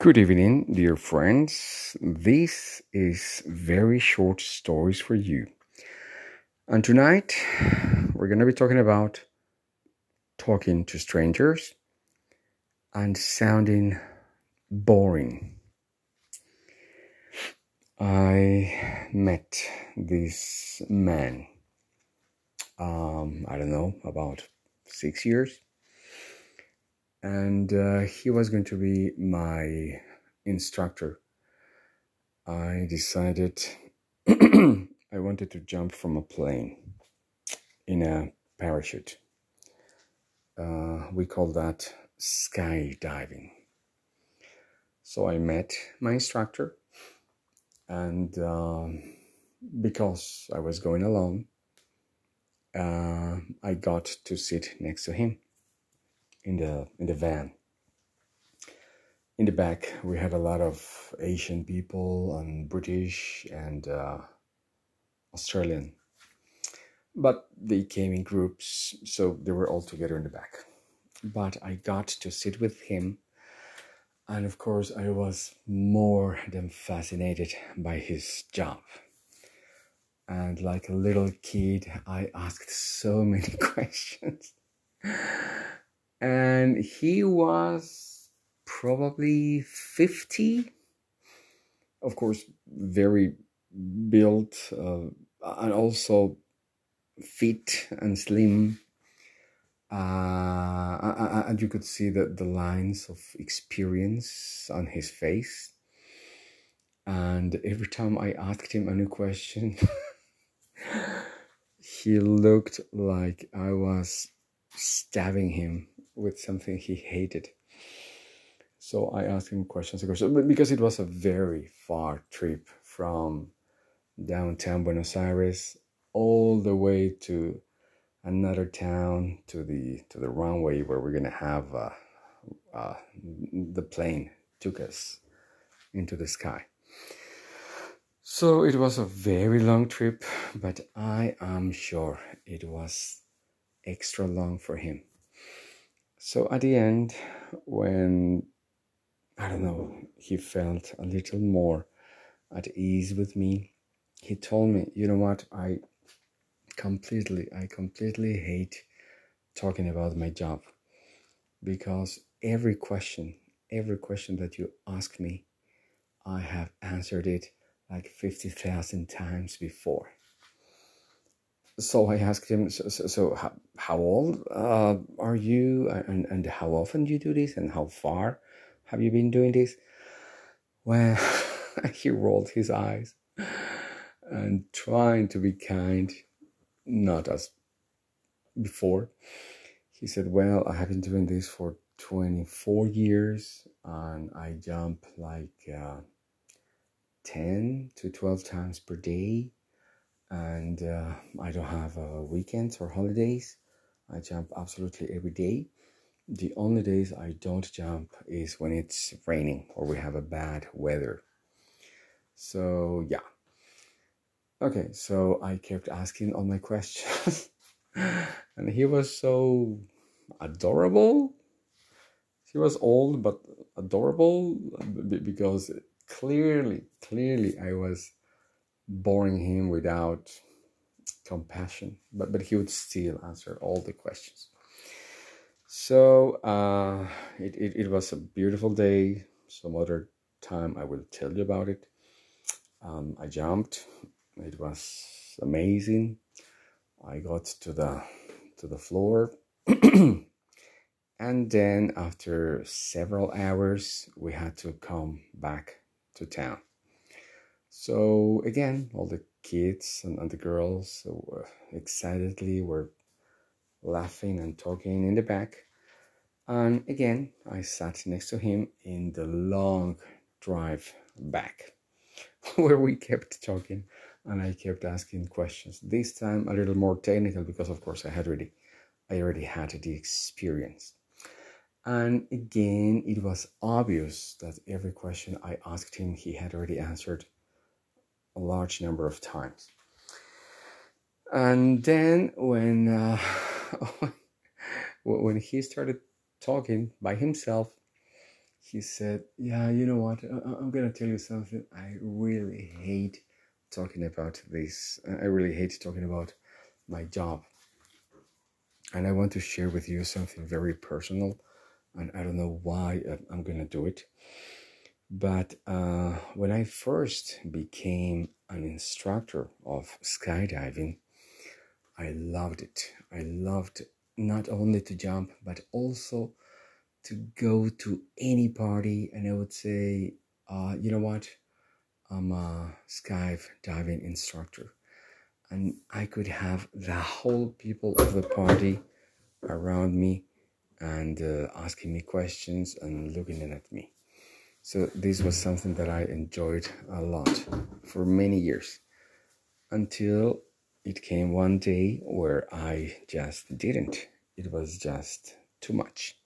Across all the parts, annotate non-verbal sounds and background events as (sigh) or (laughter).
Good evening, dear friends. This is very short stories for you. And tonight we're going to be talking about talking to strangers and sounding boring. I met this man, um, I don't know, about six years and uh, he was going to be my instructor. I decided (clears throat) I wanted to jump from a plane in a parachute. Uh, we call that skydiving. So I met my instructor, and um, because I was going alone, uh, I got to sit next to him in the in the van. In the back, we had a lot of Asian people and British and uh, Australian, but they came in groups, so they were all together in the back. But I got to sit with him, and of course, I was more than fascinated by his job. And like a little kid, I asked so many (laughs) questions he was probably 50 of course very built uh, and also fit and slim. Uh, and you could see that the lines of experience on his face. And every time i asked him a new question (laughs) he looked like i was stabbing him with something he hated. So I asked him questions, because it was a very far trip from downtown Buenos Aires all the way to another town to the to the runway where we're gonna have uh, uh, the plane took us into the sky. So it was a very long trip, but I am sure it was extra long for him. So at the end, when I don't know, he felt a little more at ease with me, he told me, you know what, I completely, I completely hate talking about my job because every question, every question that you ask me, I have answered it like 50,000 times before so I asked him, so, so, so how, how, old uh, are you and, and how often do you do this and how far have you been doing this? Well, (laughs) he rolled his eyes and trying to be kind, not as before. He said, well, I have been doing this for 24 years and I jump like uh, 10 to 12 times per day and uh, I don't have uh, weekends or holidays. I jump absolutely every day. The only days I don't jump is when it's raining or we have a bad weather. So, yeah. Okay, so I kept asking all my (laughs) questions, and he was so adorable. He was old but adorable because clearly, clearly, I was boring him without compassion, but, but he would still answer all the questions. So uh, it, it, it was a beautiful day. Some other time I will tell you about it. Um, I jumped. It was amazing. I got to the to the floor. (clears throat) and then after several hours we had to come back to town so again, all the kids and, and the girls were excitedly were laughing and talking in the back. And again, I sat next to him in the long drive back, (laughs) where we kept talking and I kept asking questions. This time a little more technical because of course I had already I already had the experience. And again, it was obvious that every question I asked him, he had already answered a large number of times. And then when uh, (laughs) when he started talking by himself, he said, Yeah, you know what? I- I'm going to tell you something. I really hate talking about this. I really hate talking about my job. And I want to share with you something very personal. And I don't know why I'm to do it. But uh, when I first became an instructor of skydiving, I loved it. I loved not only to jump, but also to go to any party. And I would say, uh, you know what? I'm a skydiving instructor. And I could have the whole people of the party around me and uh, asking me questions and looking at me. So this was something that I enjoyed a lot for many years until it came one day where I just didn't. It was just too much.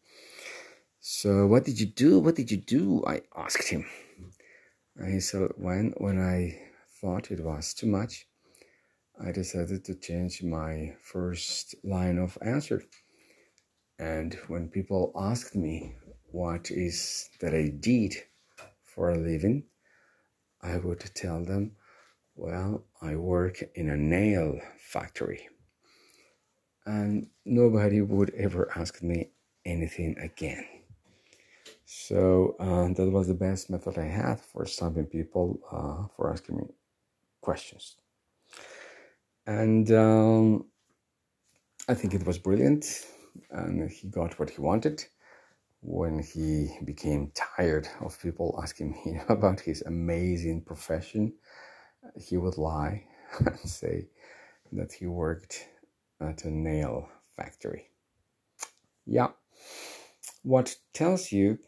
So what did you do? What did you do? I asked him. And he said, when when I thought it was too much, I decided to change my first line of answer. And when people asked me what is that I did for a living, I would tell them, well, I work in a nail factory. And nobody would ever ask me anything again. So uh, that was the best method I had for stopping people uh, for asking me questions. And um, I think it was brilliant, and he got what he wanted when he became tired of people asking him (laughs) about his amazing profession, he would lie (laughs) and say that he worked at a nail factory. Yeah. What tells you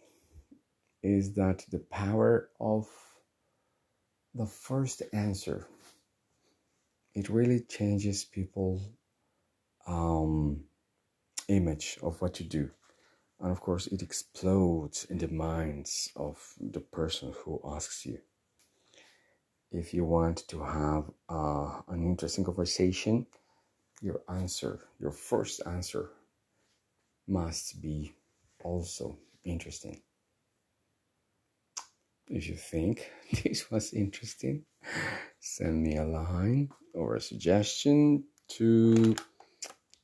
is that the power of the first answer it really changes people um, image of what you do and of course, it explodes in the minds of the person who asks you. If you want to have uh, an interesting conversation, your answer, your first answer, must be also interesting. If you think (laughs) this was interesting, send me a line or a suggestion to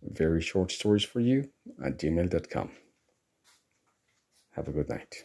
very short stories for you at gmail.com. Have a good night.